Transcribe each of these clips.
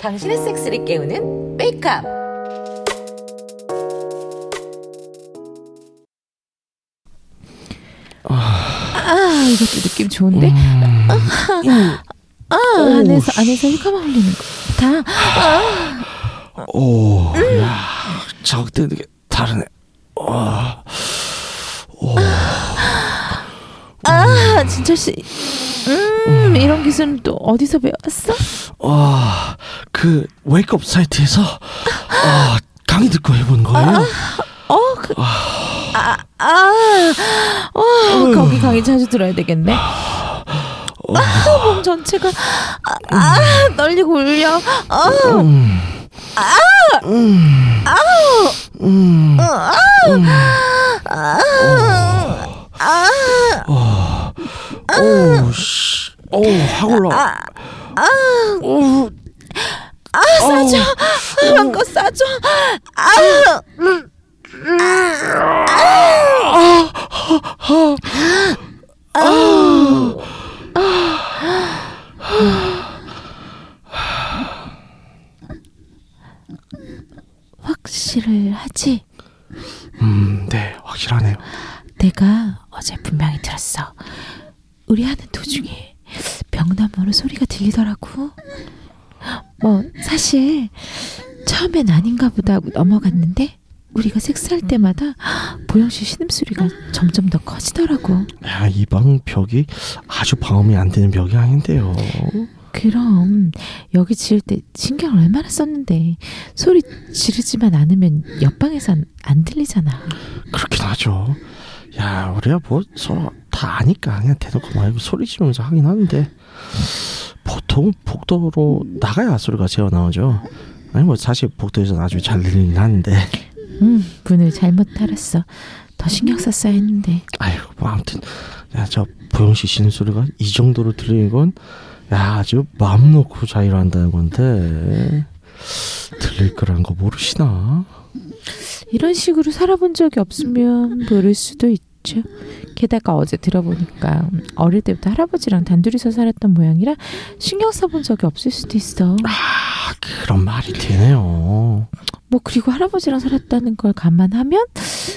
당신의 섹스를 깨우는 메이크업. 아, 이것도 느낌 좋은데? 아, 안에서, 안에서 힐까만 흘리는 거. 다. 오, 야, 자극되는 게 다르네. 와, 아, 진철 씨. 음, 이런 기술은 또 어디서 배웠어? 와, 그 웨이크업 사이트에서 아, 강의 듣고 해본 거예요. 어, 그, 아, 아, 어, 거기 강의 자주 들어야 되겠네. 아, 몸 전체가 아, 아, 널리고 울려. 아, 음, 음, 음, 오, 씨, 오, 확 올라. 오, 아, 싸줘. 한껏 싸줘. 아, 음, 확실을 하지? 음, 네, 확실하네요. 내가 어제 분명히 들었어. 우리 하는 도중에 벽너머로 소리가 들리더라고. 뭐 사실 처음엔 아닌가 보다 하고 넘어갔는데 우리가 섹스할 때마다 보영 씨 신음소리가 점점 더 커지더라고. 야, 이 방 벽이 아주 방음이 안 되는 벽이 아닌데요. 그럼 여기 지을 때 신경 얼마나 썼는데 소리 지르지만 않으면 옆방에선 안 들리잖아. 그렇긴 하죠. 야, 우리가 뭐 서로 다 아니까 그냥 대놓고 말고 소리 지르면서 하긴 하는데 보통 복도로 나가야 소리가 새어 나오죠. 아니 뭐 사실 복도에서 아주 잘 들리긴 하는데 음, 분을 잘못 달았어. 더 신경 썼어야 했는데. 아이고 뭐 아무튼 야 저 보영 씨 쉬는 소리가 이 정도로 들리는 건 야 아주 마음 놓고 자위를 한다는 건데 들릴 거라는 거 모르시나? 이런 식으로 살아본 적이 없으면 모를 수도 있죠. 게다가 어제 들어보니까 어릴 때부터 할아버지랑 단둘이서 살았던 모양이라 신경 써본 적이 없을 수도 있어. 아 그런 말이 되네요. 뭐 그리고 할아버지랑 살았다는 걸 감안하면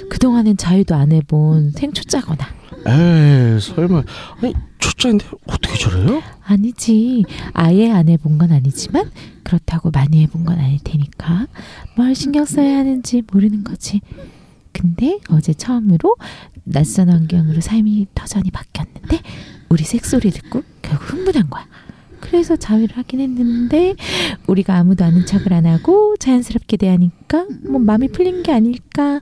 그동안엔 자유도 안 해본 생초짜거나 에이 설마 아니 초짜인데 어떻게 저래요? 아니지 아예 안 해본 건 아니지만 그렇다고 많이 해본 건 아닐 테니까 뭘 신경 써야 하는지 모르는 거지 근데 어제 처음으로 낯선 환경으로 삶이 터전이 바뀌었는데 우리 색소리 듣고 결국 흥분한 거야 그래서 자위를 하긴 했는데 우리가 아무도 아는 척을 안 하고 자연스럽게 대하니까 뭐 마음이 풀린 게 아닐까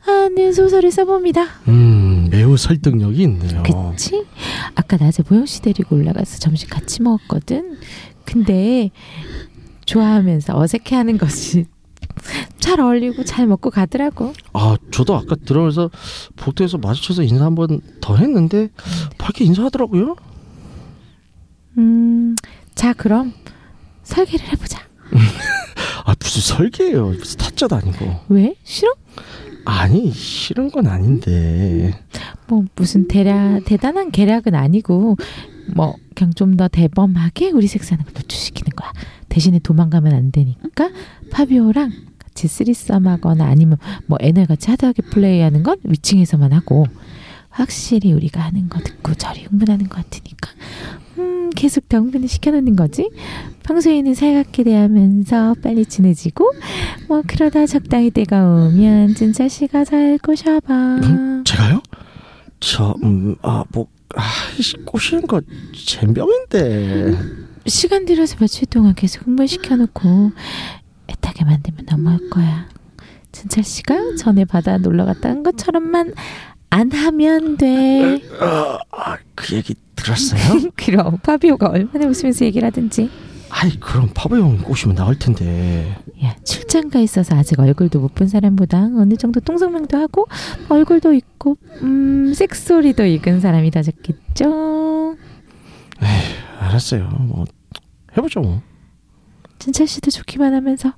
하는 소설을 써봅니다 음 매우 설득력이 있네요. 그치? 아까 낮에 보영 씨 데리고 올라가서 점심 같이 먹었거든. 근데 좋아하면서 어색해하는 것이 잘 어울리고 잘 먹고 가더라고. 아 저도 아까 들어오면서 복도에서 마주쳐서 인사 한 번 더 했는데 밖에 인사하더라고요. 음, 자 그럼 설계를 해보자. 아 무슨 설계예요? 무슨 타짜도 아니고. 왜? 싫어? 아니 싫은 건 아닌데. 뭐 무슨 대략 대단한 계략은 아니고 뭐 그냥 좀 더 대범하게 우리 걸 노출시키는 거야. 대신에 도망가면 안 되니까 파비오랑 같이 쓰리썸하거나 아니면 뭐 애널 같이 하드하게 플레이하는 건 위층에서만 하고 확실히 우리가 하는 거 듣고 저리 흥분하는 것 같으니까 음 계속 더 흥분을 시켜놓는 거지. 평소에는 살갑게 대하면서 빨리 친해지고 뭐 그러다 적당히 때가 오면 진짜 씨가 잘 꼬셔봐. 음, 제가요? 저 음 아 뭐 아, 씨, 꼬시는 거 젬병인데. 시간 들여서 며칠 동안 계속 흥분시켜놓고 애타게 만들면 넘어올 거야. 진철 씨가 전에 바다 놀러 갔다 한 것처럼만 안 하면 돼. 아, 아, 그 얘기 들었어요? 그럼 파비오가 얼마나 웃으면서 얘기를 하든지. 아이 그럼 파비용 꼬시면 나을 텐데. 야 출장 가 있어서 아직 얼굴도 못 본 사람보다 어느 정도 통성명도 하고 얼굴도 있고 음 섹소리도 익은 사람이 다 좋겠죠. 알았어요. 뭐 해보죠 뭐. 진철 씨도 좋기만 하면서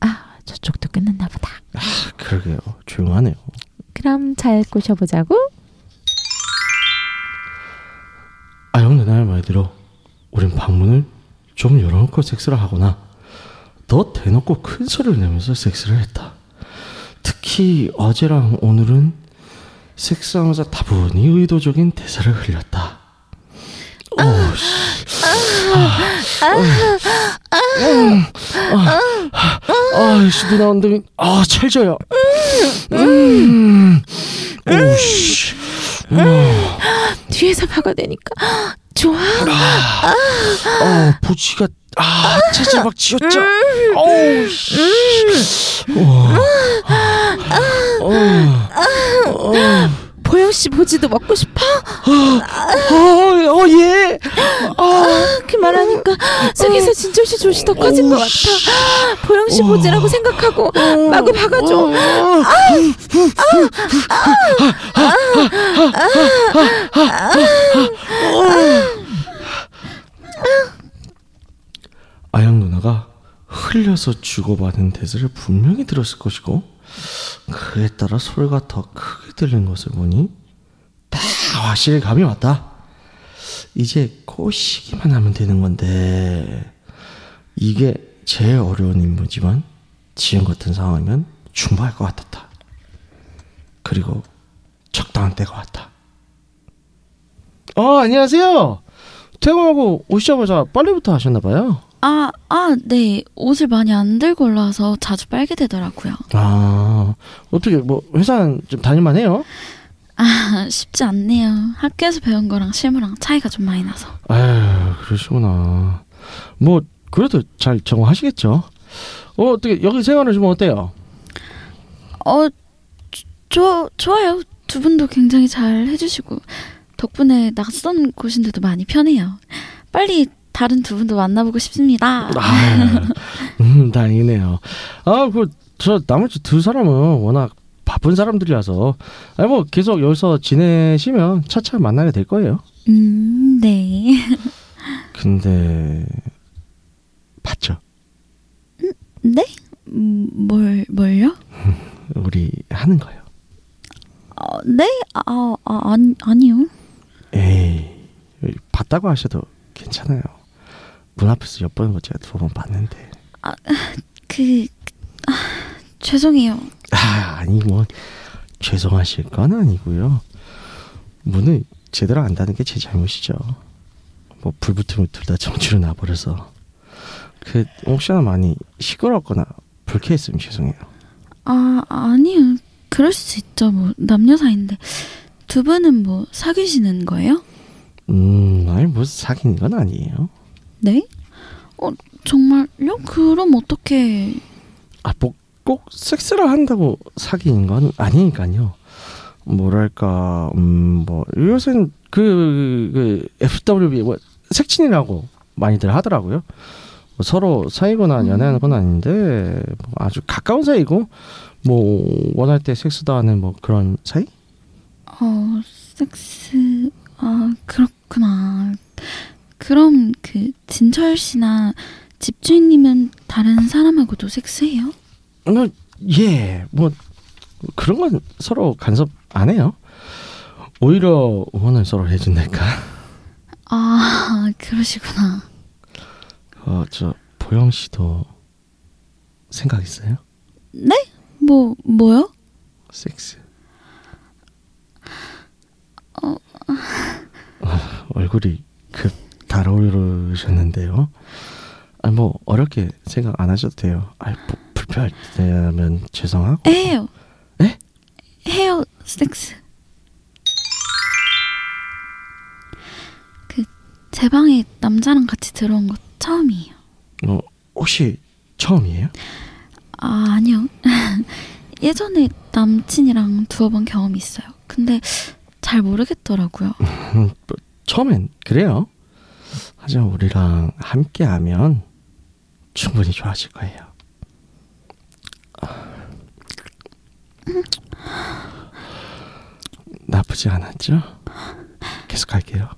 아 저쪽도 끝났나 보다. 아 그러게요. 조용하네요. 그럼 잘 꼬셔보자고. 말대로 우린 방문을 좀 열어놓고 섹스를 하거나 더 대놓고 큰 소리를 내면서 섹스를 했다. 특히 어제랑 오늘은 섹스하면서 다분히 의도적인 대사를 흘렸다. 오, 씨. 아, 씨, 누나 엉덩이, 아, 찰져요. 음, 오, 씨. 뒤에서 박아대니까 좋아. 어, 부지가, 아, 차질 막 지었죠. 어우, 씨. 우와. 어, 어, 보영 씨 보지도 먹고 싶어? 어, 어, 예. 아, 그 말하니까 속에서 진철 씨 조시 더 커진 것 같아. 보영 씨 보지라고 생각하고 마구 박아줘. 아영 누나가 흘려서 주고받은 대사를 분명히 들었을 것이고 그에 따라 소리가 더 크게 들린 것을 보니 다 확실히 감이 왔다. 이제 꼬시기만 하면 되는 건데 이게 제일 어려운 임무지만 지금 같은 상황이면 충분할 것 같았다. 그리고 적당한 때가 왔다. 어 안녕하세요. 퇴근하고 오시자마자 빨래부터 하셨나 봐요. 아, 아, 네. 옷을 많이 안 들고 올라와서 자주 빨게 되더라고요. 아 어떻게 뭐 회사는 좀 다닐만 해요? 아, 쉽지 않네요. 학교에서 배운 거랑 실무랑 차이가 좀 많이 나서. 아유 그러시구나. 뭐 그래도 잘 적응하시겠죠. 어 어떻게 여기 생활은 좀 어때요? 어, 조, 좋아요. 두 분도 굉장히 잘 해주시고 덕분에 낯선 곳인데도 많이 편해요. 빨리 다른 두 분도 만나보고 싶습니다. 아, 음 다행이네요. 아 그 저 나머지 두 사람은 워낙 바쁜 사람들이라서 아니 뭐 계속 여기서 지내시면 차차 만나게 될 거예요. 음, 네. 근데 봤죠? 네? 음, 뭘, 뭘요? 우리 하는 거요. 어, 네? 아, 아, 아니, 아니요. 에이 봤다고 하셔도 괜찮아요. 문 앞에서 엿보는 거 제가 두 번 봤는데. 그, 아, 죄송해요. 아 아니 뭐 죄송하실 건 아니고요. 문을 제대로 안 닫는 게 제 잘못이죠. 뭐 불 붙으면 둘 다 정치로 나버려서 그 혹시나 많이 시끄럽거나 불쾌했으면 죄송해요. 아, 아니요. 그럴 수 있죠. 뭐, 남녀 사이인데. 두 분은 뭐, 사귀시는 거예요? 음 아니 뭐 사귀는 건 아니에요. 네? 어, 정말요? 그럼 어떻게. 아 뭐 꼭 섹스를 한다고 사귀는 건 아니니까요. 뭐랄까 음 뭐 요새는 그, 그 FWB 뭐 색친이라고 많이들 하더라고요. 뭐 서로 사이거나 연애하는 건 아닌데 뭐 아주 가까운 사이고 뭐 원할 때 섹스도 하는 뭐 그런 사이? 어, 섹스. 아, 그렇구나. 그럼 그, 진철 씨나 집주인님은 다른 사람하고도 섹스해요? 뭐, 예, 뭐 그런 건 서로 간섭 안 해요. 오히려 응원을 서로 해준달까. 아, 그러시구나. 어, 저 보영 씨도 생각 있어요? 네? 뭐, 뭐요? 섹스. 어. 아, 얼굴이 급 달아오르셨는데요. 아, 뭐 어렵게 생각 안 하셔도 돼요. 아, 뭐, 불편하면 죄송하고. 해요. 에? 해요, 섹스. 그, 제 방에 남자랑 같이 들어온 거 처음이에요. 어, 혹시 처음이에요? 아, 아니요. 예전에 남친이랑 두어 번 경험이 있어요. 근데 잘 모르겠더라고요. 음, 뭐, 처음엔 그래요. 하지만 우리랑 함께하면 충분히 좋아하실 거예요. 나쁘지 않았죠? 계속 할게요.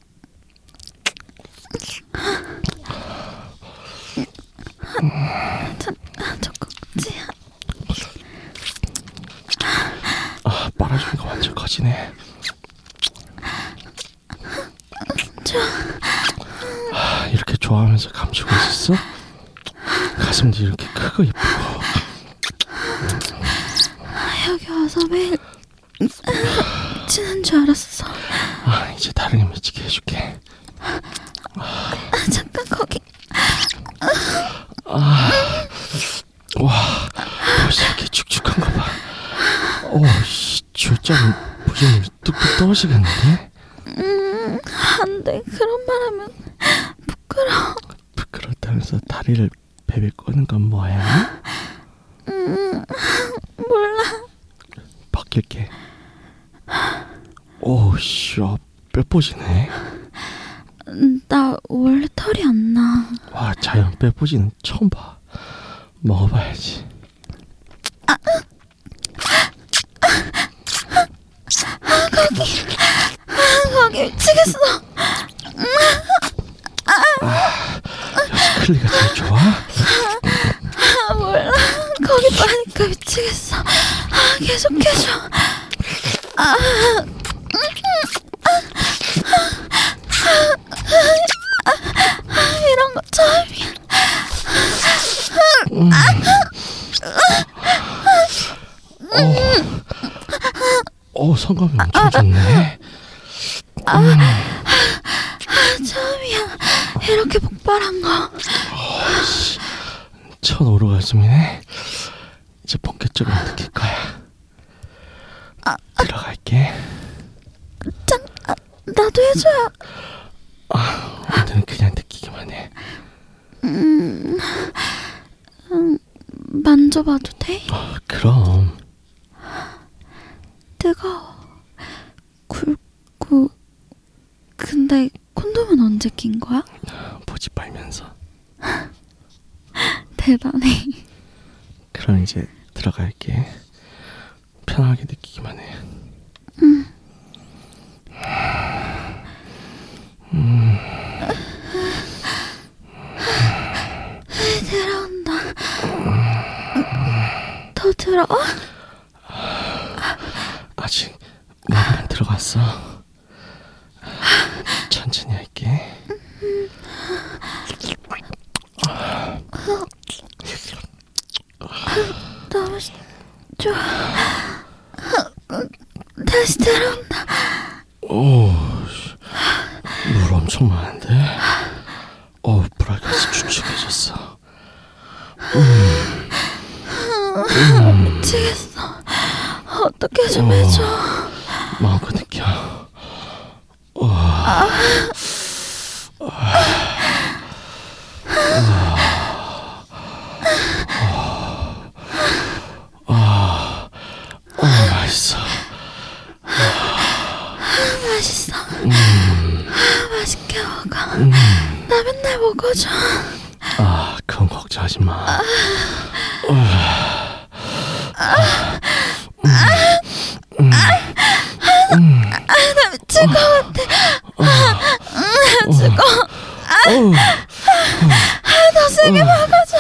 아, 빨아주니까 완전 커지네. 좋아하면서 감추고 있었어? 가슴도 이렇게 크고 예쁘고. 여기 와서 매일 친한 줄 알았어. 아 이제 다르게 미치게 해줄게. 아, 잠깐 거기. 와 벌써 이렇게 축축한 거봐. 오씨 쥐어짜면 보조물이 뚝뚝 떨어지겠는데 안돼 그런 말하면 부끄러워. 부끄럽 다리를 베베 꺼는 건 뭐야? 몰라. 벗길게 오 씨 아, 뼈 부지네 음, 나 원래 털이 안 나. 와 자연 뼈 부지는 처음 봐 먹어봐야지 거기 미치겠어. 역시 클리가 제일 좋아? 아, 몰라. 거기 빠니까 미치겠어. 아, 계속 해줘. 아, 이런 거 처음이야. 어 성감이 엄청 좋네 처음이야. 이렇게 폭발한 거. 첫 오르가즘이네 이제 본격적으로 느낄 거야 들어갈게 짠, 아, 나도 해줘요. 오늘은 그냥 느끼기만 해 만져봐도 돼? 어, 그럼 뜨거워. 굵고. 근데 콘돔은 언제 낀 거야? 보지 말면서 대단해. 그럼 이제 들어갈게 편하게 느끼기만 해 들어온다. 더 들어? 아직 머리만 들어갔어 천천히 할게 너무 시- 좋아. 다시 들어온다. 오, 씨, 물 엄청 많은데. 어, 브라이크스 축축해졌어. 미치겠어. 어떻게 좀 어. 해줘. 마음껏 느껴. 어, 맛있어. 맛있어. 맛있게 먹어. 나 맨날 먹어줘. 아, 그건 걱정하지 마. 나 미칠 것 같아. 나 죽어. 어, 더 세게 먹어줘.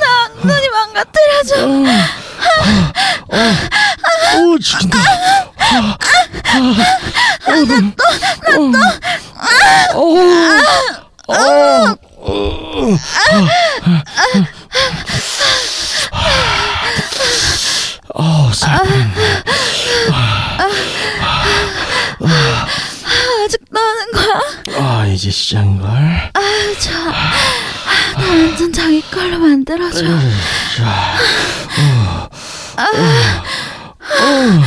나 엉덩이 망가뜨려줘. 오, 죽인다. 아, 아, 어. 어, 어, 어, 어, 살짝. 아직도 하는 거야? 아, 이제 시작인걸. 아. 아, 나 완전 자기 걸로 만들어줘. 자, 어. 어,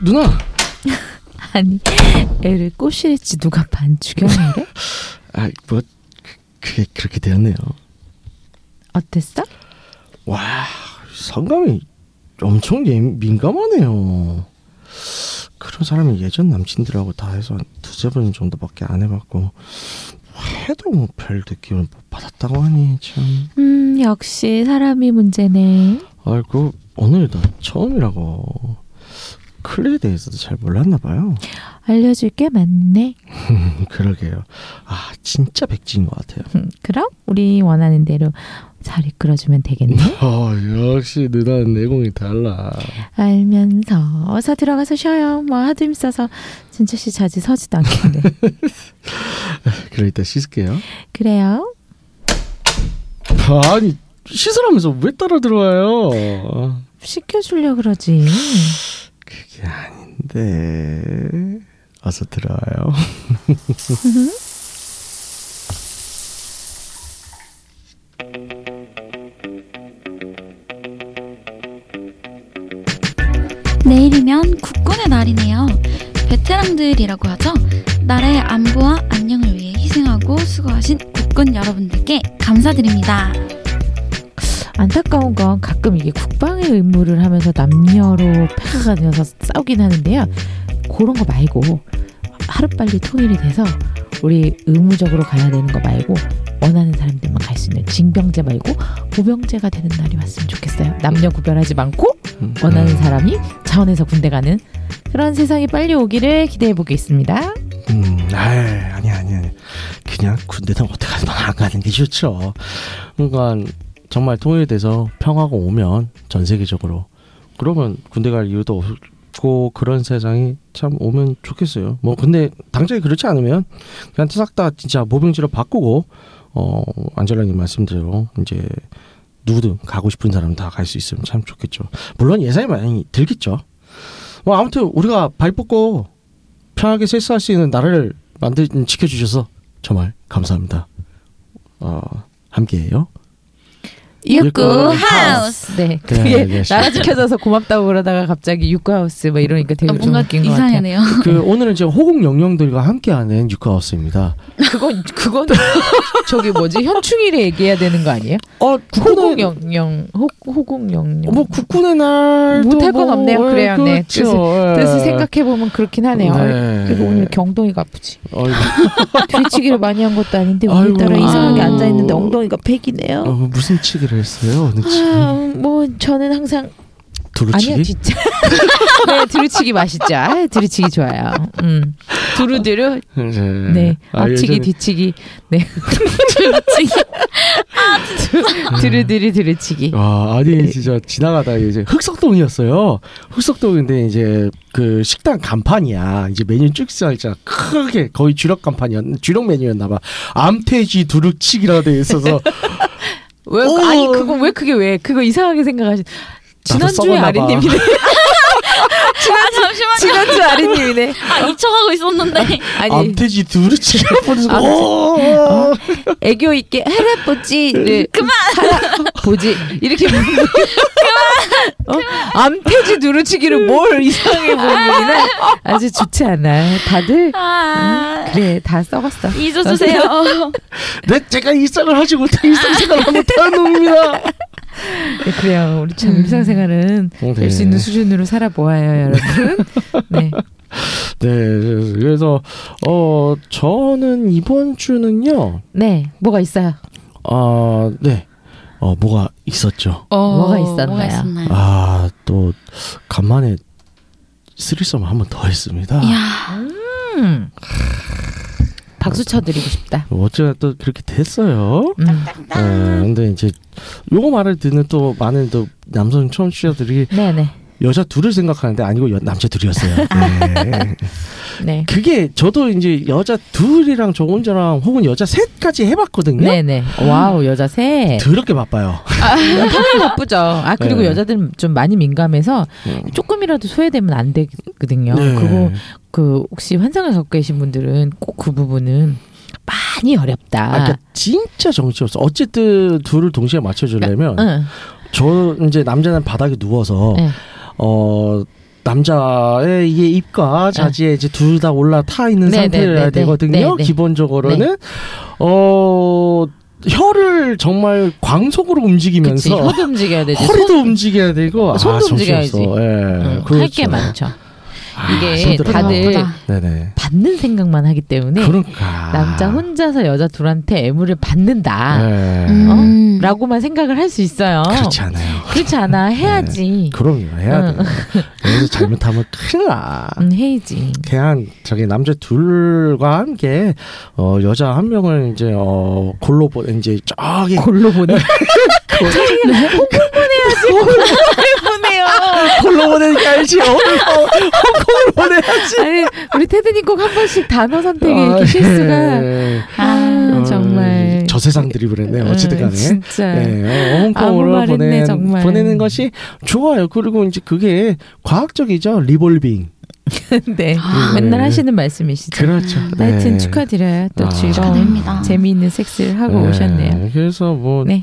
누나. 아니 애를 꼬시랬지 누가 반 죽여내래? 아, 뭐 그- 그게 그렇게 되었네요. 어땠어? 와, 성감이 엄청 예, 민감하네요. 그런 사람이 예전 남친들하고 다 해서 한 두세 번 정도밖에 안 해봤고 해도 뭐별 느낌을 못 받았다고 하니 참. 음 역시 사람이 문제네. 아이고 오늘 나 처음이라고 클레에 대해서도 잘 몰랐나 봐요. 알려줄 게 많네. 그러게요. 아 진짜 백지인 것 같아요. 음, 그럼 우리 원하는 대로 잘 이끌어주면 되겠네. 어 역시 누나는 내공이 달라. 알면서 어서 들어가서 쉬어요. 뭐 하도 힘써서 진짜 씨 자지 서지도 않겠네. 그래 이따 씻을게요. 그래요. 아니 씻으라면서 왜 따라 들어와요? 시켜주려 그러지. 그게 아닌데 어서 들어와요. 내일이면 국군의 날이네요. 베테랑들이라고 하죠. 나라의 안보와 안녕을 위해 희생하고 수고하신 국군 여러분들께 감사드립니다. 안타까운 건 가끔 이게 국방의 의무를 하면서 남녀로 패가 가려서 싸우긴 하는데요. 그런 거 말고 하루빨리 통일이 돼서 우리 의무적으로 가야 되는 거 말고 원하는 사람들만 갈 수 있는 징병제 말고 보병제가 되는 날이 왔으면 좋겠어요. 남녀 구별하지 않고 원하는 사람이 자원에서 군대 가는 그런 세상이 빨리 오기를 기대해 보겠습니다. 음, 아이, 아니 아니 아니. 그냥 군대는 어떻게 안 가는 게 좋죠. 그러니까 정말 통일돼서 평화가 오면 전 세계적으로 그러면 군대 갈 이유도 없고 그런 세상이 참 오면 좋겠어요. 뭐 근데 당장에 그렇지 않으면 그냥 싹 다 진짜 모병지로 바꾸고 어 안젤라님 말씀대로 이제 누구든 가고 싶은 사람 다 갈 수 있으면 참 좋겠죠. 물론 예산이 많이 들겠죠. 뭐 아무튼 우리가 발 뻗고 편하게 세수할 수 있는 나라를 만들 지켜주셔서 정말 감사합니다. 어 함께해요. 육구 하우스. 네, 그래, 되게 네, 나라 지켜줘서 고맙다고 그러다가 갑자기 육구 하우스 뭐 이러니까 되게 아, 좀 뭔가 웃긴 것 같아요. 이상하네요. 그 오늘은 지금 호국 영령들과 함께하는 유카하우스입니다. 그건 그건 저기 뭐지 현충일에 얘기해야 되는 거 아니에요? 어 호국영영 호국영영 뭐 국군의 날 못할 건 없네요. 그래요, 네. 그렇죠. 뜻을 생각해 보면 그렇긴 하네요. 네. 그리고 오늘 경동이가 아프지. 뒤치기를 많이 한 것도 아닌데. 오늘따라 이상하게. 앉아 있는데 엉덩이가 팩이네요. 어, 무슨 치기를 했어요? 어느 치? 아, 뭐 저는 항상 두루치기? 진짜. 네 두루치기 맛있죠. 아, 두루치기 좋아요. 음 두루두루 네 아, 앞치기 예전에- 뒤치기 네 두루두루 두루치기. 와 아니 진짜 지나가다 이제 흑석동이었어요. 흑석동인데 이제 그 식당 간판이야. 이제 메뉴 쭉 써있잖아. 크게 거의 주력 간판이었 주력 메뉴였나봐. 암태지 두루치기라 돼 있어서 왜 오. 아니 그거 왜 그게 왜 그거 이상하게 생각하시 지난주에 썩었나 봐. 아린님이네 아 잠시만요. 지난주 아린님이네. 아 잊혀가고 있었는데. 아니. 암태지. 두루치기 보면서 아, 오! 애교 있게 할아버지를 그만! 할아보지. 이렇게 그만! 어? 암태지 누르치기를 뭘 이상하게 보이는 아주 좋지 않아. 다들? 아. 그래 다 썩었어. 잊어주세요. 네, 제가 일상을 하지 못해 일상생활을 못하는 놈입니다. 네, 그래요. 우리 참 일상생활은 네. 될수 있는 수준으로 살아보아요 여러분 네 네, 그래서 어 저는 이번 주는요. 네, 뭐가 있어요? 아, 네. 어, 뭐가 있었죠. 뭐가 있었나요? 뭐가 있었나요? 아, 또 간만에 스리썸 한번 더 했습니다. 이야. 음. 박수 쳐드리고 싶다. 어쩌다 또 그렇게 됐어요. 음. 네, 근데 이제 요거 말을 듣는 또 많은 또 남성 청취자들이 네네. 여자 둘을 생각하는데 아니고 여- 남자 둘이었어요. 네. 네. 그게 저도 이제 여자 둘이랑 저 혼자랑 혹은 여자 셋까지 해봤거든요. 네네. wow, 여자 셋. 더럽게 바빠요. 당연히 바쁘죠. 아, 그리고 네. 여자들은 좀 많이 민감해서 음. 조금이라도 소외되면 안 되거든요. 네. 그리고 그 혹시 환상을 갖고 계신 분들은 꼭 그 부분은 많이 어렵다. 아, 그러니까 진짜 정신 없어. 어쨌든 둘을 동시에 맞춰주려면 응. 저 이제 남자는 바닥에 누워서 네. 어 남자의 이게 입과 자지에 이제 둘 다 올라타 있는 네, 상태여야 네, 네, 네. 되거든요. 네, 네. 기본적으로는 어 혀를 정말 광속으로 그치. 움직이면서 혀도 움직여야 되지. 허리도 손, 움직여야 되고 손도 아, 움직여야지. 예. 응, 그렇죠. 할게 많죠. 아, 이게 힘들어요. 다들. 네네. 받는 생각만 하기 때문에 그러니까 남자 혼자서 여자 둘한테 애무를 받는다. 네. 음. 라고만 생각을 할 수 있어요. 그렇지 않아요. 그렇지 않아. 해야지. 그럼요 해야 응. 돼. 여기서 잘못하면 큰일 나. 응, 해야지. 그냥 저기 남자 둘과 함께 어 여자 한 명을 이제 어 골로 보 이제 저기 골로 보내. 보내요. 골로 보내니까 알지. 어, 어, 홍콩을 보내야지. 아니 우리 테드님 꼭 한 번씩 단어 선택에 아, 이렇게 실수가. 예. 아 어, 정말. 저 세상 드립을 했네. 어찌든 음, 간에. 진짜. 네, 어, 홍콩으로 말 했네, 보내, 정말. 보내는 것이 좋아요. 그리고 이제 그게 과학적이죠. 리볼빙. 네. 아. 맨날 하시는 말씀이시죠. 그렇죠. 하여튼 네. 축하드려요. 또 아. 즐거운. 재미있는 섹스를 하고 네, 오셨네요. 그래서 뭐 네.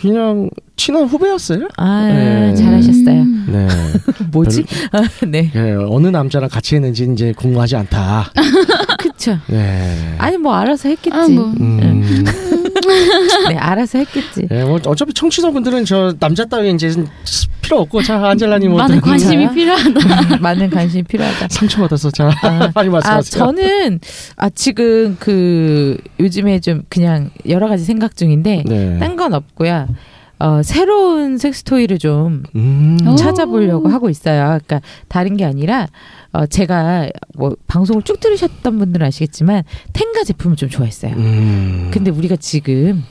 그냥 친한 후배였어요. 아 네. 잘하셨어요. 음. 네. 뭐지? 아, 네. 예, 어느 남자랑 같이 했는지 이제 궁금하지 않다. 그쵸. 네. 아니 뭐 알아서 했겠지. 아, 뭐. 음. 네 알아서 했겠지. 예, 뭐 어차피 청취자분들은 저 남자 따위 이제 필요 없고 자 안젤라님 많은 관심이? 필요하다. 많은 관심이 필요하다. 상처받아서 자 아, 빨리 아 말씀하세요. 저는 아 지금 그 요즘에 좀 그냥 여러 가지 생각 중인데 네. 딴건 없고요. 어 새로운 섹스 토이를 좀 음. 오. 찾아보려고 하고 있어요. 그러니까 다른 게 아니라 어 제가 뭐 방송을 쭉 들으셨던 분들은 아시겠지만 텐가 제품을 좀 좋아했어요. 음. 근데 우리가 지금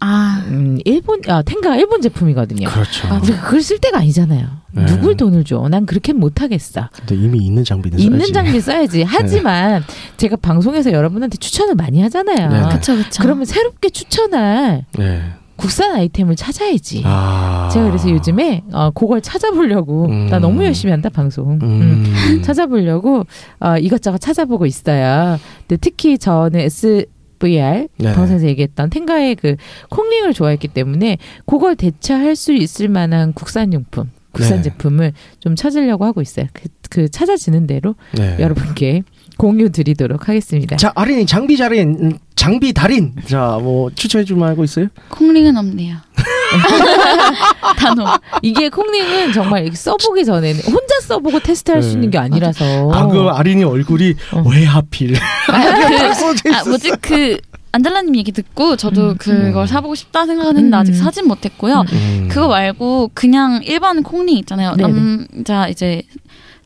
아, 음 일본 아 텐가가 일본 제품이거든요. 그렇죠. 우리가 그걸 쓸 때가 아니잖아요. 네. 누굴 돈을 줘? 난 그렇게 못 하겠어. 근데 이미 있는 장비는 있는 써야지. 장비 써야지. 하지만 제가 방송에서 여러분한테 추천을 많이 하잖아요. 네. 그쵸, 그쵸. 그러면 새롭게 추천할 네. 국산 아이템을 찾아야지. 아. 제가 그래서 요즘에 어, 그걸 찾아보려고 음. 나 너무 열심히 한다 방송. 음. 음. 찾아보려고 어, 이것저것 찾아보고 있어요. 근데 특히 저는 SVR 네. 방송에서 얘기했던 텐가의 그 콩링을 좋아했기 때문에 그걸 대체할 수 있을 만한 국산 용품, 국산 네. 제품을 좀 찾으려고 하고 있어요. 그, 그 찾아지는 대로 네. 여러분께 공유 드리도록 하겠습니다. 자, 아린이 장비 달인, 음, 장비 달인. 자, 뭐 추천해 줄만 알고 있어요? cock ring은 없네요. 단호. 이게 cock ring은 정말 써보기 전에는 혼자 써보고 테스트할 수 네. 있는 게 아니라서 방금 하리님 얼굴이 어. 왜 하필? 아, 그, 아. 뭐지, 그, 안젤라님 얘기 듣고 저도 음. 그걸 음. 사보고 싶다 생각은 했는데 음. 아직 사진 못했고요. 음. 그거 말고 그냥 일반 cock ring 있잖아요. 네네. 남자 이제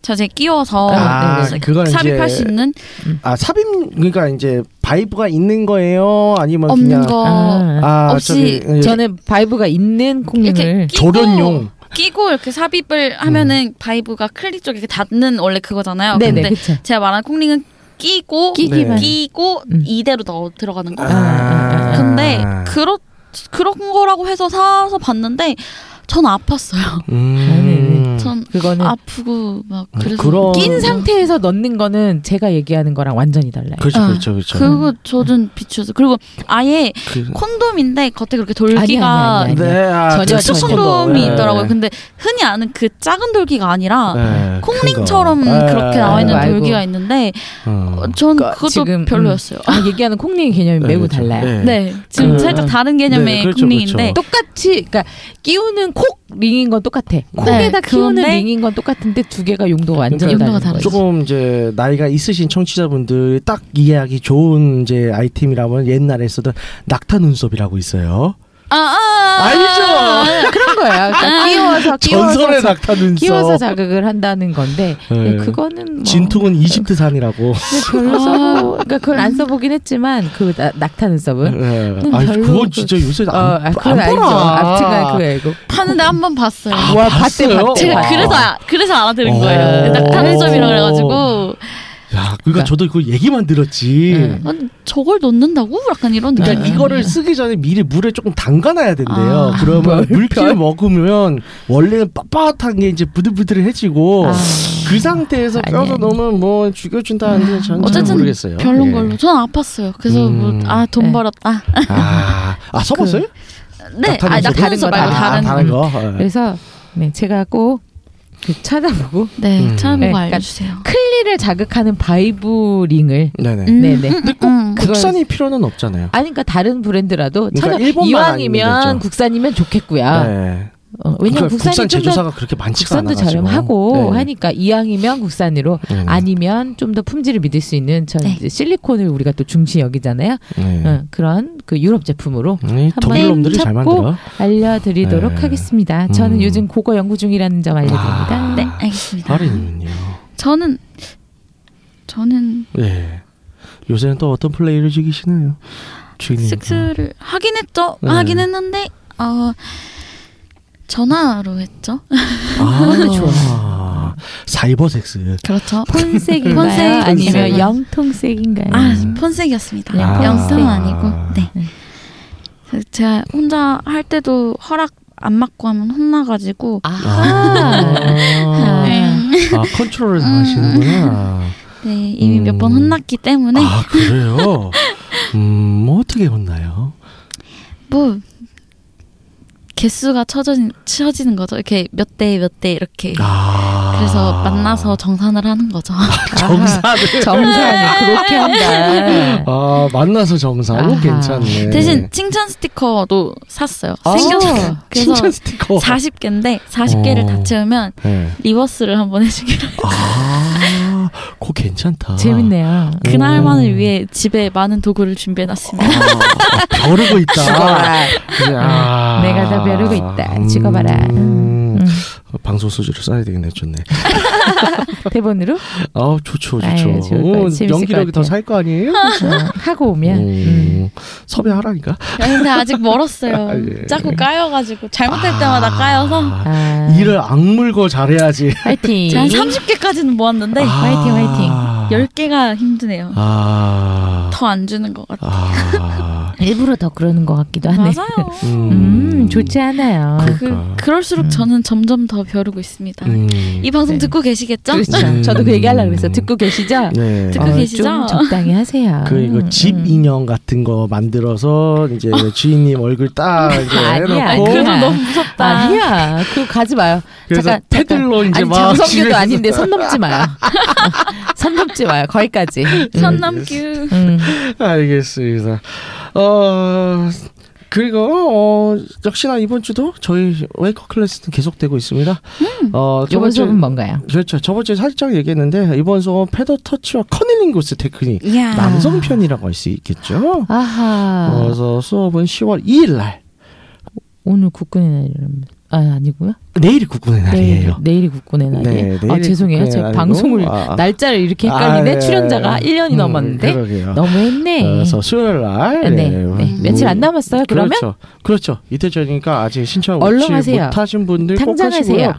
자지에 끼워서 아, 네네. 그건 삽입할 이제 수 있는 아 삽입 그러니까 이제 vibe가 있는 거예요? 아니면 없는 그냥 거 아, 아 없이 저기, 예, 저는 vibe가 있는 끼고 조련용. 끼고 이렇게 삽입을 하면은 vibe가 클리 쪽에 이렇게 닿는 원래 그거잖아요. 네네 근데 그쵸 제가 말한 cock ring은 끼고 끼기만 네. 끼고 음. 이대로 넣어 들어가는 거. 아. 근데 그렇 그런 거라고 해서 사서 봤는데 전 아팠어요. 음. 전 그거는 아프고 막 그래서 그런- 낀 상태에서 넣는 거는 제가 얘기하는 거랑 완전히 달라요. 그렇죠, 아, 그렇죠, 그렇죠. 그거 저는 비추여서 그리고 아예 그- 콘돔인데 겉에 그렇게 돌기가 아니야. 네, 아, 특수 전혀. 콘돔이 네. 있더라고요. 근데 흔히 아는 그 작은 돌기가 아니라 네, 콩링처럼 큰 거. 그렇게 네. 나와 있는 아이고, 아이고. 돌기가 있는데 어. 어, 전 그러니까 그것도 지금, 별로였어요. 아, 얘기하는 콩링의 개념이 네, 매우 그렇죠. 달라요. 네. 네, 지금 그- 살짝 다른 개념의 네, 그렇죠, 콩링인데 그렇죠. 똑같이 그러니까 끼우는 콕 링인 건 똑같아. 콕에다 키우는 링인 건 똑같은데 두 개가 용도가 완전히 용도가 다른. 다르죠. 조금 이제 나이가 있으신 청취자분들 딱 이해하기 좋은 이제 아이템이라면 옛날에 쓰던 낙타 눈썹이라고 있어요. 아, 아, 알죠? 아, 그런 거야. 그러니까 끼워서 끼워서 전설의 자- 낙타 눈썹. 끼워서 자극을 한다는 건데 네. 그거는 뭐 진퉁은 이집트 산이라고. 근데 별로 써보 그러니까 그걸 안 써보긴 했지만 그 나- 낙타 눈썹은 네. 별로 그거 그- 진짜 요새 어, 안, 아, 그건 안 알죠. 팔아. 앞트가 그거 알고. 파는데 한 번 봤어요. 아, 와, 봤어요? 봤대, 봤대. 제가 어. 그래서 아- 그래서 알아들은 어. 거예요. 낙타 눈썹이라 그래가지고 야, 그러니까 저도 그 얘기만 들었지. 응. 아, 저걸 넣는다고? 약간 이런 느낌. 그러니까 음. 이거를 쓰기 전에 미리 물에 조금 담가놔야 된대요. 아, 그러면 뭘 물기를 별- 먹으면 원래는 빳빳한 게 이제 부들부들해지고 아. 그 상태에서 아니, 껴서 아니. 넣으면 뭐 죽여준다는데 저는 잘 어쨌든 모르겠어요. 별론 예. 걸로. 전 아팠어요. 그래서 음. 뭐, 아, 돈 네. 벌었다. 아, 아 써봤어요? 네, 낙타 아, 말고 다른 거, 다른. 아, 다른 거. 예. 그래서 네, 제가 꼭그 찾아보고 네, 음. 찾아보고 네, 그러니까 알려주세요. 클리를 자극하는 vibe ring을 네네. 음, 네네. 음, 국산이 필요는 없잖아요. 아니 그러니까 다른 브랜드라도 그러니까 찾아 이왕이면. 국산이면 좋겠고요. 네. 어, 왜냐면 그러니까 국산이 국산 제조사가 그렇게 많지가 국산도 않아가지고. 저렴하고 네. 하니까 이왕이면 국산으로 네. 아니면 좀 더 품질을 믿을 수 있는 저 네. 실리콘을 우리가 또 중시 여기잖아요. 네. 어, 그런 그 유럽 제품으로 네, 한번 찾고 만들어. 알려드리도록 네. 하겠습니다. 저는 음. 요즘 그거 연구 중이라는 점 알려드립니다. 아. 네, 알겠습니다. 하리님은요. 저는 저는 네. 요새는 또 어떤 플레이를 즐기시나요? 주인님. 섹스를 하긴 했죠. 네. 하긴 했는데 어 전화로 했죠. 아, 좋아. 사이버 섹스. 그렇죠. 폰색인가요? 폰색, 아니면 폰색. 영통색인가요? 아 폰색이었습니다. 아. 영통은 아. 아니고. 네. 그래서 제가 혼자 할 때도 허락 안 맞고 하면 혼나가지고 아하. 아, 네. 아 컨트롤을 당하시는구나. 네 이미 음. 몇번 혼났기 때문에 아 그래요? 음, 뭐 어떻게 혼나요? 뭐 개수가 쳐지는 쳐지는 거죠. 이렇게 몇 대 몇 대 이렇게. 아, 그래서 만나서 정산을 하는 거죠. 정산을. 정산을 그렇게 한다. 아 만나서 정산. 오 아하. 괜찮네. 대신 칭찬 스티커도 샀어요. 아. 생겼어요. 그래서 칭찬 스티커. 40개인데 40개를 어. 다 채우면 네. reverse를 한번 해주기로 해요. 아, 그거 괜찮다. 재밌네요. 그날만을 위해 집에 많은 도구를 준비해놨습니다. 아, 아, 벼르고 있다. 아. 내가 다 벼르고 있다. 찍어봐라. 음, 음. 방송 소지를 써야 되겠네, 좋네. 대본으로 아, 좋죠, 좋죠. 아유, 재밌을 연기력이 것 더. 살 거 아니에요? 어, 하고 오면 음. 음, 섭외하라니까. 근데 아직 멀었어요. 아, 예. 자꾸 까여가지고 잘못할 때마다 까여서 아, 아, 일을 악물고 잘해야지. 화이팅. 제가 한 30개까지는 모았는데 아. 화이팅, 화이팅. 10개가 힘드네요. 아, 더안 주는 것 같아요. 아, 일부러 더 그러는 것 같기도 하네. 맞아요. 음, 좋지 않아요. 그- 그, 그러니까. 그럴수록 음. 저는 점점 더 벼르고 있습니다. 음, 이 방송 네. 듣고 계시겠죠? 그렇죠. 음. 저도 그 얘기하려고 그랬어요. 듣고 계시죠? 네. 듣고 어, 계시죠? 좀 적당히 하세요. 그 이거 음, 집 음. 인형 같은 거 만들어서 이제 주인님 얼굴 딱 이제 해놓고 아니야. 그건 너무 무섭다. 아니야. 그거 가지 마요. 그래서 잠깐, 패들로 이제 아니 막 장성규도 아닌데 선 넘지 마요. 선 넘지 마요. 거기까지. 음. 선넘규. 음. 알겠습니다. 어 그리고 어, 역시나 이번 주도 저희 Wake Up class는 계속되고 있습니다. 어 이번 저번 주 수업은 뭔가요? 그렇죠. 저번 주에 살짝 얘기했는데 이번 수업 feather touch와 cunnilingus 테크닉 이야. 남성 편이라고 할 수 있겠죠. 아하. 그래서 수업은 10월 2일 날 오늘 국군의 날이라면 아 아니고요. 내일이 국군의 날이에요. 내일, 내일이 국군의 날이에요. 네, 아 죄송해요. 제가 방송을 아, 날짜를 이렇게 헷갈리네. 아, 출연자가 네. 1년이 음, 넘었는데 그러게요. 너무했네. 그래서 수요일 날 네, 네. 며칠 안 남았어요. 그러면 그렇죠. 그렇죠. 이틀 전이니까 아직 신청 얼른 얻지 하세요. 못하신 분들 꼭 당장 하시고요. 하세요.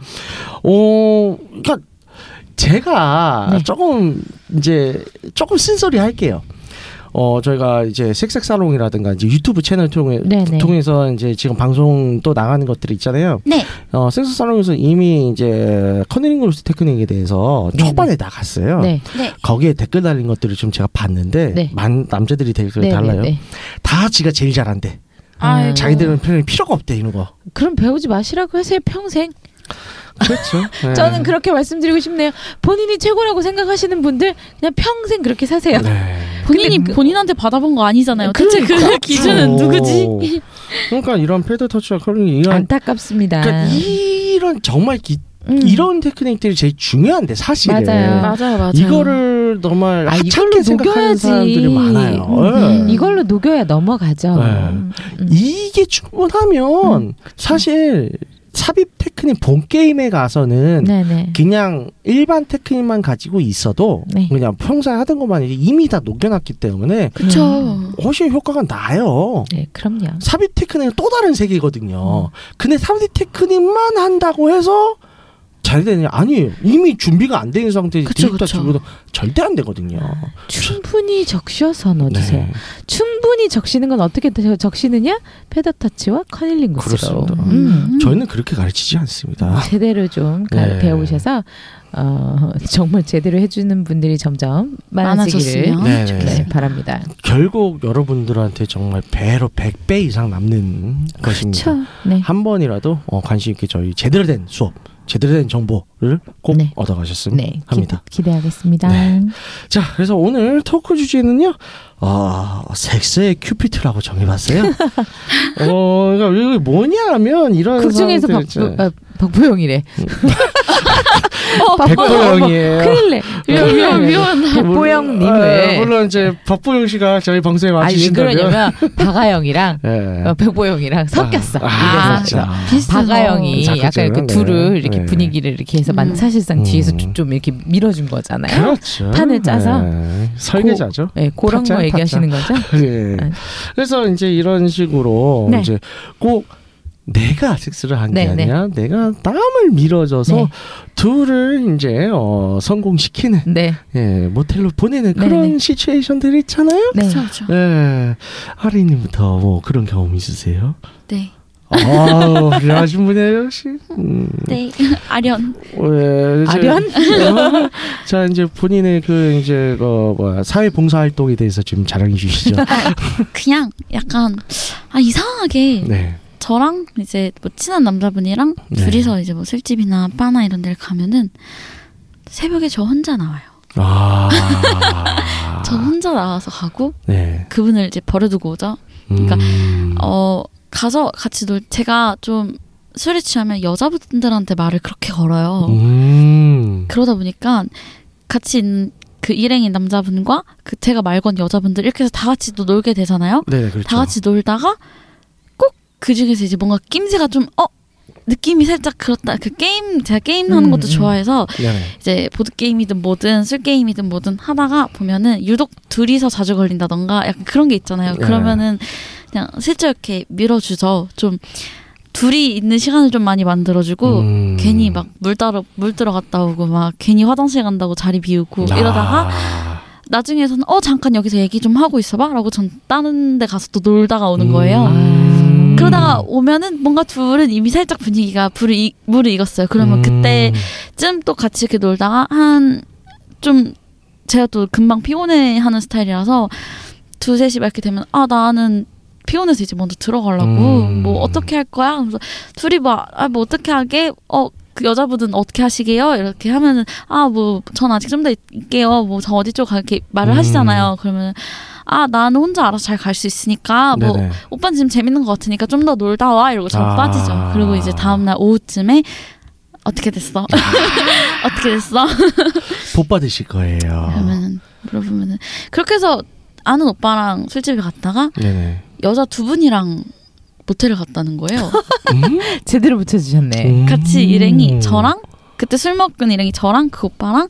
어, 그러니까 제가 네. 조금 이제 조금 쓴소리 할게요. 어 저희가 이제 색색사롱이라든가 이제 유튜브 채널 통해 네네. 통해서 이제 지금 방송 또 나가는 것들이 있잖아요. 네. 어 색색사롱에서 이미 이제 커닝 그로스 테크닉에 대해서 네네. 초반에 나갔어요. 네. 네. 거기에 댓글 달린 것들을 좀 제가 봤는데 네. 만 남자들이 댓글 네, 달라요. 네, 네. 다 지가 제일 잘한대. 아이고. 음. 자기들은 편이 필요가 없대 이런 거. 그럼 배우지 마시라고 하세요. 평생. 그렇죠. 네. 저는 그렇게 말씀드리고 싶네요. 본인이 최고라고 생각하시는 분들 그냥 평생 그렇게 사세요. 네. 본인이 그- 본인한테 받아본 거 아니잖아요. 대체 그 그러니까. 기준은 누구지? 그러니까 이런 패드 터치와 커링 이런 안타깝습니다. 그러니까 이런 정말 기, 음. 이런 테크닉들이 제일 중요한데 사실은 맞아요. 맞아요, 맞아요. 이거를 정말 아, 하찮게 이걸로 생각하는 녹여야지. 사람들이 많아요. 음, 네. 이걸로 녹여야 넘어가죠. 네. 음, 음. 이게 충분하면 음, 사실 삽입 테크닉 본 게임에 가서는 네네. 그냥 일반 테크닉만 가지고 있어도 네. 그냥 평소에 하던 것만 이미 다 녹여놨기 때문에 그쵸. 훨씬 효과가 나요. 네, 그럼요. 삽입 테크닉은 또 다른 음. 세계거든요. 근데 삽입 테크닉만 한다고 해서 잘 되느냐? 아니에요. 이미 준비가 안 된 상태에서 절대 안 되거든요. 충분히 적셔서 넣어주세요. 네. 충분히 적시는 건 어떻게 적- 적시느냐? 패더 터치와 커닐링구스로. 그렇습니다. 음. 저희는 그렇게 가르치지 않습니다. 제대로 좀 가- 네. 배우셔서 어, 정말 제대로 해주는 분들이 점점 많아지기를 네, 네, 네. 바랍니다. 결국 여러분들한테 정말 배로 100배 이상 남는 것입니다. 그렇죠. 네. 한 번이라도 어, 관심 있게 저희 제대로 된 수업, 제대로 된 정보를 꼭 네. 얻어가셨으면 네, 합니다. 기, 대하겠습니다 네. 자, 그래서 오늘 토크 주제는요, 아, 섹스의 큐피트라고 정해봤어요. 어, 그러니까 이게 뭐냐면 이런 그 중에서 박, 사람들 있잖아요. 아, 박보영이래. 어, 백보영이에요. 큰일 내. 위험, 위험, 위험한 백보영님 아, 왜? 물론 이제 박보영 씨가 저희 방송에 와주신다면. 그러냐면 박아영이랑 예. 어, 백보영이랑 섞였어. 아, 이래서 자. 비슷해서. 박아영이 자꾸 약간 그 네. 둘을 이렇게 네. 분위기를 이렇게 해서 만 음. 사실상 음. 뒤에서 좀, 좀 이렇게 밀어준 거잖아요. 그렇죠. 판을 짜서. 네. 설계자죠. 네, 그런 타짜, 거 얘기하시는 거죠? 예. 아. 그래서 이제 이런 식으로 네. 이제 꼭 내가 섹스를 한게 네, 네. 아니라 내가 땀을 밀어줘서 네. 둘을 이제 어, 성공시키는 네, 예, 모텔로 보내는 네, 그런 네. 시츄에이션들이 있잖아요. 네. 그렇죠, 그렇죠. 예, 하리님부터 뭐 그런 경험 있으세요? 네. 아, 훌륭하신 분이에요, 역시. 음, 네. 아련. 예, 이제- 아련? 어, 자, 이제 본인의 그 이제 어 뭐야 사회 봉사 활동에 대해서 좀 자랑해 주시죠. 그냥 약간 아 이상하게 네. 저랑 이제 뭐 친한 남자분이랑 네. 둘이서 이제 뭐 술집이나 바나 이런 데를 가면은 새벽에 저 혼자 나와요. 아. 저 혼자 나와서 가고 네. 그분을 이제 버려두고 오죠. 그러니까, 음. 어 가서 같이 놀 제가 좀 술에 취하면 여자분들한테 말을 그렇게 걸어요. 음. 그러다 보니까 같이 있는 그 일행인 남자분과 그 제가 말 건 여자분들 이렇게 해서 다 같이 또 놀게 되잖아요. 네, 그렇죠. 다 같이 놀다가 꼭 그 중에서 이제 뭔가 낌새가 좀 어 느낌이 살짝 그렇다. 그 게임 제가 게임 하는 음, 것도 음. 좋아해서 네. 이제 보드 게임이든 뭐든 술 게임이든 뭐든 하다가 보면은 유독 둘이서 자주 걸린다던가 약간 그런 게 있잖아요. 네. 그러면은 그냥 슬쩍 이렇게 밀어주죠. 좀 둘이 있는 시간을 좀 많이 만들어주고 음. 괜히 막 물 따러 물 들어갔다 오고 막 괜히 화장실 간다고 자리 비우고 아. 이러다가 나중에서는 어 잠깐 여기서 얘기 좀 하고 있어봐라고 전 다른 데 가서 또 놀다가 오는 거예요. 음. 그러다가 오면은 뭔가 둘은 이미 살짝 분위기가 불을 이, 물을 익었어요. 그러면 음. 그때쯤 또 같이 이렇게 놀다가 한 좀 제가 또 금방 피곤해하는 스타일이라서 두세 시 이렇게 되면 아 나는 피곤해서 이제 먼저 들어가려고 음. 뭐 어떻게 할 거야? 그래서 둘이 뭐아뭐 어떻게 하게 어. 그 여자분은 어떻게 하시게요? 이렇게 하면은 아 뭐 전 아직 좀 더 있게요. 뭐 저 어디 쪽 갈게 말을 음. 하시잖아요. 그러면 아 나는 혼자 알아서 잘 갈 수 있으니까 뭐 네네. 오빠는 지금 재밌는 것 같으니까 좀 더 놀다 와 이러고 저 아. 빠지죠. 그리고 이제 다음날 오후쯤에 어떻게 됐어? 어떻게 됐어? 복 받으실 거예요. 그러면 물어보면은 그렇게 해서 아는 오빠랑 술집에 갔다가 네네. 여자 두 분이랑 모텔을 갔다는 거예요. 음? 제대로 붙여주셨네. 음. 같이 일행이 저랑 그때 술 먹은 일행이 저랑 그 오빠랑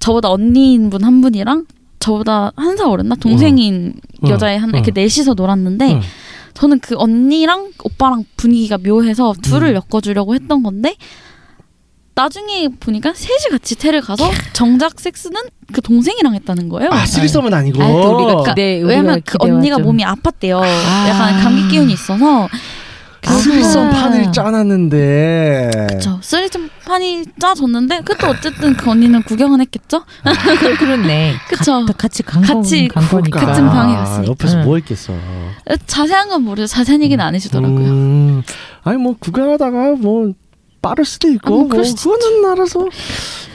저보다 언니인 분 한 분이랑 저보다 한 살 어렸나 동생인 어. 여자애 한 어. 이렇게 넷이서 놀았는데 어. 저는 그 언니랑 오빠랑 분위기가 묘해서 둘을 음. 엮어주려고 했던 건데 나중에 보니까 셋이 같이 테를 가서 정작 섹스는 그 동생이랑 했다는 거예요. 아, 쓰리썸은 아니고. 아, 또 우리가 그러니까 기대- 왜냐면 우리가 그 언니가 좀- 몸이 아팠대요. 아. 약간 감기 기운이 있어서 쓰리썸 아. 판을 짜놨는데. 그쵸. 쓰리점 판이 짜졌는데 그것도 어쨌든 그 언니는 구경은 했겠죠? 그, 그렇네. 그쵸. 가, 같이 간 거, 같이 간 거니까. 같은 방에 갔으니까. 옆에서 응. 뭐 했겠어. 자세한 건 모르죠. 자세한 얘기는 안 해주더라고요. 음, 아니 뭐 구경하다가 뭐 빠를 수도 있고 아, 뭐 그거는 알아서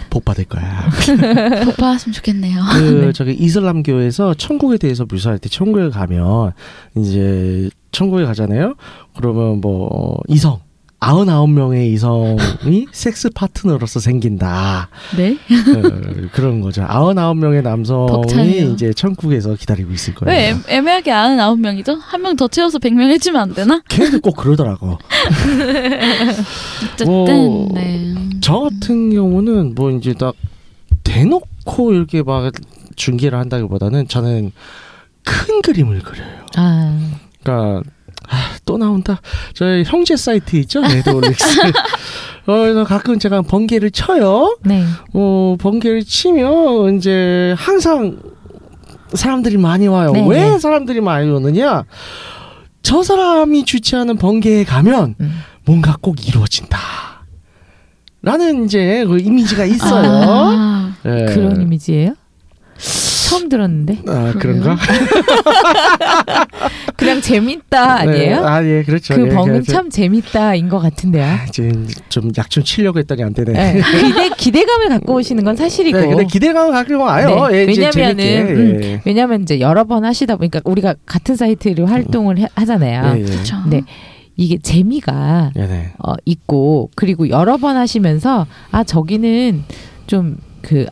복 받을 거야. 복 받았으면 좋겠네요. 그 저기 이슬람교에서 천국에 대해서 묘사할 때 천국에 가면 이제 천국에 가잖아요. 그러면 뭐 이성 아흔아홉 명의 이성이 섹스 파트너로서 생긴다. 네? 어, 그런 거죠. 아흔아홉 명의 남성이 벅차네요. 이제 천국에서 기다리고 있을 거예요. 왜 애- 애매하게 99명이죠? 한 명 더 채워서 100명 해주면 안 되나? 걔네들 꼭 그러더라고. 어쨌든 뭐, 네. 저 같은 경우는 뭐 이제 딱 대놓고 이렇게 막 중계를 한다기보다는 저는 큰 그림을 그려요. 아, 그러니까 아, 또 나온다. 저희 형제 사이트 있죠, 네드올릭스. 어, 그래서 가끔 제가 번개를 쳐요. 네. 어, 번개를 치면 이제 항상 사람들이 많이 와요. 네, 왜 네. 사람들이 많이 오느냐? 저 사람이 주최하는 번개에 가면 음. 뭔가 꼭 이루어진다. 라는 이제 그 이미지가 있어요. 아, 예. 그런 이미지예요? 처음 들었는데. 아, 그런가? 그냥 재밌다 아니에요? 네. 아, 예, 그렇죠. 그 예, 벙은 그래서- 참 재밌다인 것 같은데요. 아, 이제 좀 약 좀 치려고 했더니 안 되네. 네, 기대 기대감을 갖고 오시는 건 사실이고. 네, 근데 기대감을 갖고 와요. 네, 예, 왜냐면은, 재밌게. 음, 예. 왜냐면 이제 여러 번 하시다 보니까 우리가 같은 사이트로 활동을 해- 하잖아요. 예, 예. 그렇죠. 네. 이게 재미가 예, 네. 어, 있고 그리고 여러 번 하시면서 아 저기는 좀그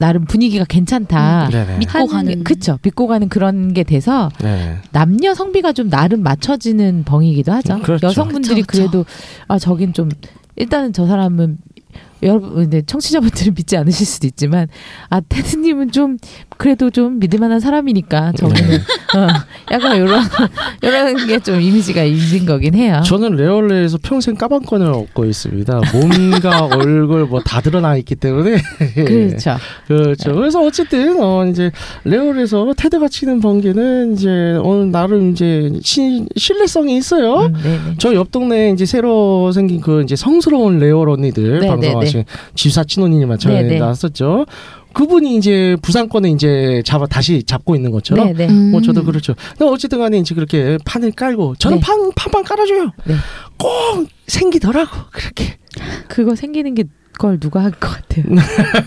나름 분위기가 괜찮다. 네, 네. 믿고 가는. 게- 그쵸 믿고 가는 그런 게 돼서 네. 남녀 성비가 좀 나름 맞춰지는 벙이기도 하죠. 그렇죠. 여성분들이 그쵸, 그쵸. 그래도 아 저긴 좀 일단은 저 사람은 여러분 근데 청취자분들은 믿지 않으실 수도 있지만 아 테드님은 좀 그래도 좀 믿을만한 사람이니까 저분은 네. 어, 약간 이런 이런 게 좀 이미지가 있는 거긴 해요. 저는 레올레에서 평생 까방권을 얻고 있습니다. 몸과 얼굴 뭐 다 드러나 있기 때문에. 예. 그렇죠. 그렇죠. 그래서 어쨌든 어 이제 레올에서 테드가 치는 번개는 이제 오늘 나름 이제 시, 신뢰성이 있어요. 음, 네네. 저옆 동네에 이제 새로 생긴 그 이제 성스러운 레올 언니들 네, 방송하 신 지사 친언니님 처음에 네, 네. 나왔었죠. 그분이 이제 부산권에 이제 잡아 다시 잡고 있는 것처럼. 네네. 음. 뭐 저도 그렇죠. 근데 어쨌든 간에 이제 그렇게 판을 깔고 저는 네. 판 판판 깔아줘요. 네. 꼭 생기더라고 그렇게. 그거 생기는 게 걸 누가 할 것 같아요.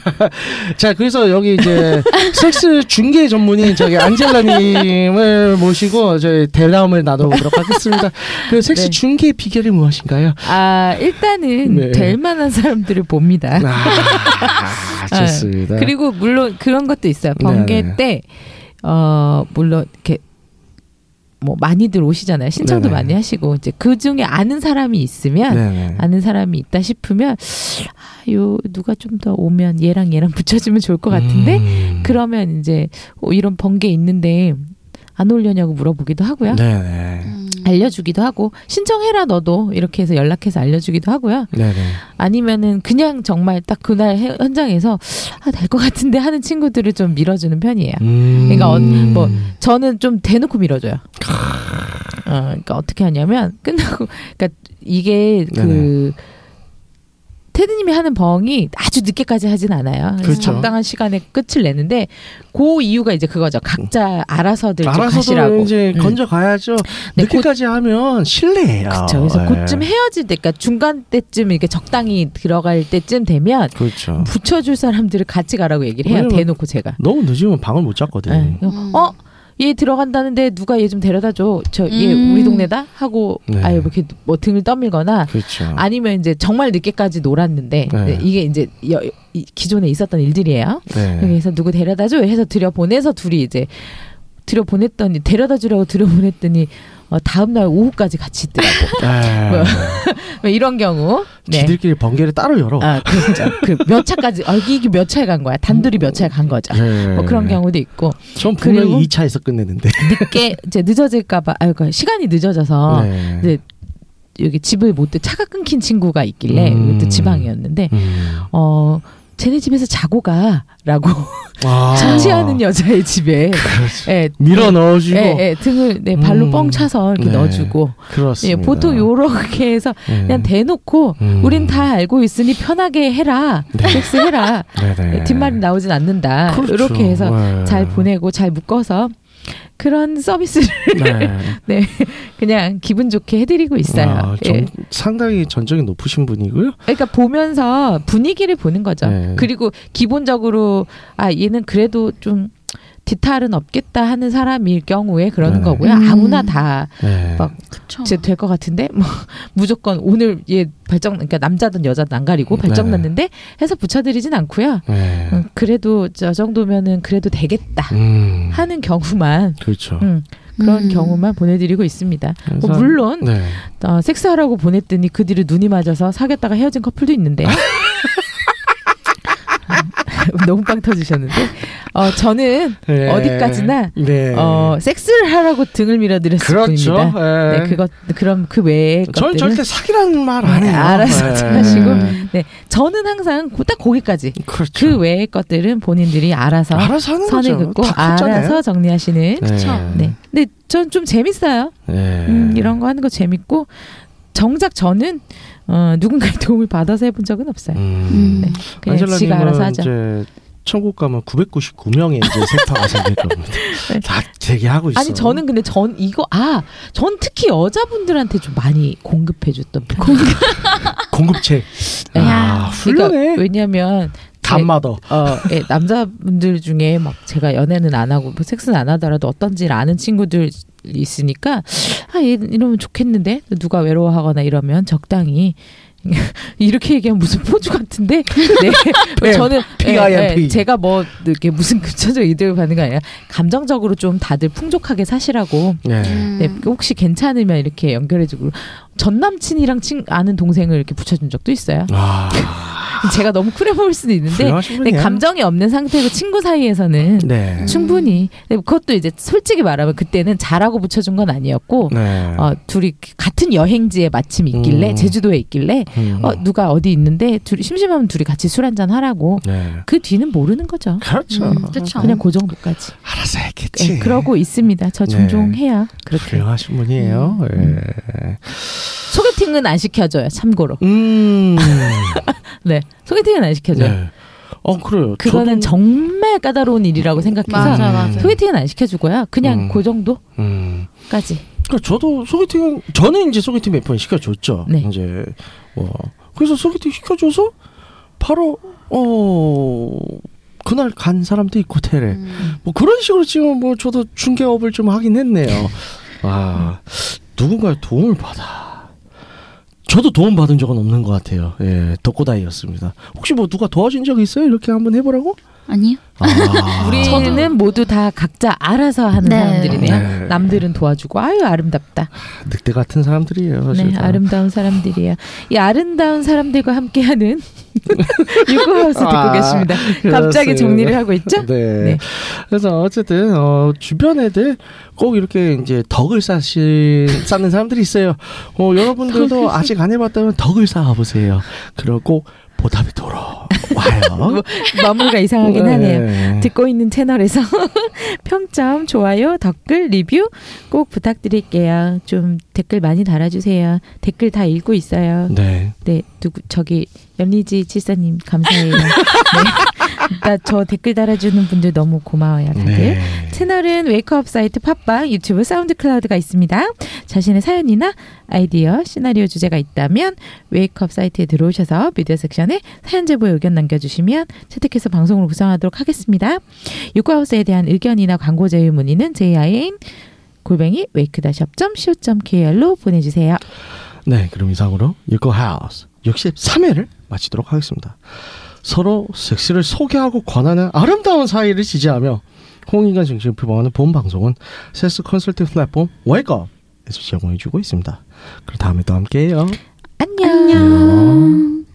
자 그래서 여기 이제 섹스 중계 전문인 저기 안젤라님을 모시고 저희 대담을 나눠보도록 하겠습니다. 그 섹스 네. 중계 비결이 무엇인가요? 아 일단은 네. 될 만한 사람들을 봅니다. 아, 좋습니다. 그리고 물론 그런 것도 있어요. 번개 네네. 때 어, 물론 이렇게 뭐 많이들 오시잖아요. 신청도 네네. 많이 하시고 이제 그 중에 아는 사람이 있으면 네네. 아는 사람이 있다 싶으면 아, 요 누가 좀 더 오면 얘랑 얘랑 붙여주면 좋을 것 같은데 음. 그러면 이제 어, 이런 번개 있는데 안 올려냐고 물어보기도 하고요. 네네. 음. 알려주기도 하고 신청해라 너도 이렇게 해서 연락해서 알려주기도 하고요. 네네. 아니면은 그냥 정말 딱 그날 해- 현장에서 아, 될 것 같은데 하는 친구들을 좀 밀어주는 편이에요. 음. 그러니까 어, 뭐 저는 좀 대놓고 밀어줘요. 어, 그러니까 어떻게 하냐면 끝나고 그러니까 이게 그 테드님이 하는 벙이 아주 늦게까지 하진 않아요. 그래서 그렇죠. 적당한 시간에 끝을 내는데 그 이유가 이제 그거죠. 각자 알아서들 가시라고. 이제 음. 건져 가야죠. 네, 늦게까지 하면 실례예요. 그렇죠. 그래서 예. 그쯤 헤어질 때, 그러니까 중간 때쯤 이렇게 적당히 들어갈 때쯤 되면 그렇죠. 붙여줄 사람들을 같이 가라고 얘기를 해요. 대놓고 제가. 너무 늦으면 방을 못 잡거든. 네. 음. 어? 얘 들어간다는데 누가 얘 좀 데려다 줘. 저얘 음. 우리 동네다 하고 네. 뭐 이렇게 뭐 등을 떠밀거나 그렇죠. 아니면 이제 정말 늦게까지 놀았는데 네. 네, 이게 이제 여, 이, 기존에 있었던 일들이에요. 네. 그래서 누구 데려다 줘 해서 들여 보내서 둘이 이제 들여 보냈더니 데려다 주려고 들여 보냈더니 어, 다음 날 오후까지 같이 있더라고. 에. 뭐, 뭐 이런 경우. 네. 지들끼리 번개를 따로 열어. 아, 그렇죠. 그몇 차까지, 아, 이게 몇 차에 간 거야. 단둘이 몇 차에 간 거죠. 네. 뭐 그런 경우도 있고, 전 분명히 그리고- 2차에서 끝냈는데. 늦게, 이제 늦어질까봐, 아, 그 시간이 늦어져서, 네. 이제 여기 집을 못, 들- 차가 끊긴 친구가 있길래, 음. 이것도 지방이었는데, 음. 어, 쟤네 집에서 자고 가. 라고. 아. 천지하는 여자의 집에, 그렇지. 예, 밀어 넣어주고. 예, 예, 등을, 네, 발로 음. 뻥 차서 이렇게 네. 넣어주고, 예, 그렇습니다. 보통 요렇게 해서, 네. 그냥 대놓고, 음. 우린 다 알고 있으니 편하게 해라. 네. 섹스 해라. 네네. 뒷말이 나오진 않는다. 그렇죠. 이렇게 해서 네. 잘 보내고 잘 묶어서 그런 서비스를 네. 네, 그냥 기분 좋게 해드리고 있어요. 아, 정- 예. 상당히 전적이 높으신 분이고요. 그러니까 보면서 분위기를 보는 거죠. 네. 그리고 기본적으로 아 얘는 그래도 좀 디탈은 없겠다 하는 사람일 경우에 그러는 네. 거고요. 음. 아무나 다 네. 막 그쵸. 될것 같은데 뭐 무조건 오늘 얘 발정 그러니까 남자든 여자든 안 가리고 발정 네. 났는데 해서 붙여드리진 않고요. 네. 음, 그래도 저 정도면은 그래도 되겠다 음. 하는 경우만 그렇죠. 음, 그런 음. 경우만 보내드리고 있습니다. 뭐 물론 네. 어, 섹스하라고 보냈더니 그 뒤로 눈이 맞아서 사귀었다가 헤어진 커플도 있는데요. 너무 빵 터지셨는데 어, 저는 네. 어디까지나 네. 어, 섹스를 하라고 등을 밀어드렸을 그렇죠. 뿐입니다. 네. 네, 그것 그럼 그 외의 전 것들은 절대 사기라는 말안 네, 해요. 알아서 네. 하시고. 네, 저는 항상 고- 딱 거기까지 그렇죠. 그 외의 것들은 본인들이 알아서 알아서 하는 선을 거죠. 긋고. 알아서 정리하시는. 네. 네. 근데 전 좀 재밌어요. 네. 음, 이런 거 하는 거 재밌고 정작 저는 어, 누군가의 도움을 받아서 해본 적은 없어요. 음. 음. 네. 그냥 지가 알아서 하죠. 천국 가면 999명의 이제 세파가 생길 겁니다. 다 대기하고 있어. 아니 저는 근데 전 이거 아 전 특히 여자분들한테 좀 많이 공급해줬던 편. 공급책. 아, 야, 훌륭해. 그러니까 왜냐면 제- 간마더. 어, 예, 남자분들 중에 막 제가 연애는 안 하고 뭐 섹스는 안 하더라도 어떤지를 아는 친구들 있으니까 아 얘, 이러면 좋겠는데 누가 외로워하거나 이러면 적당히 이렇게 얘기하면 무슨 포주 같은데 네. 네, 저는 PIMP. 제가 뭐 이렇게 무슨 금전적 이득을 받는 게 아니라 감정적으로 좀 다들 풍족하게 사시라고 네. 음. 네, 혹시 괜찮으면 이렇게 연결해주고 전 남친이랑 친, 아는 동생을 이렇게 붙여준 적도 있어요. 아, 제가 너무 쿨해 보일 수도 있는데. 감정이 없는 상태고 친구 사이에서는 네. 충분히 그것도 이제 솔직히 말하면 그때는 잘하고 붙여준 건 아니었고 네. 어, 둘이 같은 여행지에 마침 있길래 음. 제주도에 있길래 음. 어, 누가 어디 있는데 둘이 심심하면 둘이 같이 술 한잔 하라고 네. 그 뒤는 모르는 거죠. 그렇죠. 음, 그쵸. 그냥 그 정도까지. 알아서 했겠지. 예, 그러고 있습니다. 저 네. 종종 해요. 그렇게. 훌륭하신 분이에요. 음. 예. 소개팅은 안 시켜줘요. 참고로. 음. 네, 소개팅은 안 시켜줘요. 네. 어 그래요. 그거는 저도- 정말 까다로운 일이라고 생각해서 맞아, 음. 맞아. 소개팅은 안 시켜주고요. 그냥 음. 그 정도까지. 음. 그러니까 저도 소개팅 저는 이제 소개팅 몇 번 시켜줬죠. 네. 이제 뭐 그래서 소개팅 시켜줘서 바로 어 그날 간 사람도 있고 호텔에 음. 뭐 그런 식으로 지금 뭐 저도 중개업을 좀 하긴 했네요. 아 누군가의 도움을 받아. 저도 도움 받은 적은 없는 것 같아요. 예, 덕고다이였습니다. 혹시 뭐 누가 도와준 적 있어요? 이렇게 한번 해보라고? 아니요. 아, 우리는 모두 다 각자 알아서 하는 네. 사람들이네요. 네. 남들은 도와주고 아유 아름답다. 늑대 같은 사람들이에요. 네. 아름다운 사람들이에요. 이 아름다운 사람들과 함께하는 유쿠하우스 듣고 아, 계십니다. 갑자기 그렇습니다. 정리를 하고 있죠? 네. 네. 그래서 어쨌든 어, 주변 애들 꼭 이렇게 이제 덕을 쌓시 쌓는 사람들이 있어요. 어, 여러분들도 아직 안 해봤다면 덕을 쌓아보세요. 그리고 보답이 돌아와요. 마무리가 이상하긴 하네요. 네. 듣고 있는 채널에서 평점, 좋아요, 댓글, 리뷰 꼭 부탁드릴게요. 좀 댓글 많이 달아주세요. 댓글 다 읽고 있어요. 네. 네, 누구 저기 연리지 칠사님 감사해요. 네. 나저 댓글 달아주는 분들 너무 고마워요, 다들. 네. 채널은 Wake Up 사이트 팟빵, 유튜브 SoundCloud가 있습니다. 자신의 사연이나 아이디어, 시나리오 주제가 있다면 Wake Up 사이트에 들어오셔서 미디어 섹션에 사연 제보에 의견 남겨주시면 채택해서 방송으로 구성하도록 하겠습니다. 유쿠하우스에 대한 의견이나 광고 제휴 문의는 jin 골뱅이 웨이크다샵.co.kr로 보내주세요. 네, 그럼 이상으로 유코 하우스 63회를 마치도록 하겠습니다. 서로 섹스를 소개하고 권하는 아름다운 사이를 지지하며 홍인간 정신을 표방하는 본 방송은 섹스 컨설팅 플랫폼 웨이크업에서 제공해주고 있습니다. 그럼 다음에 또 함께해요. 안녕. 안녕.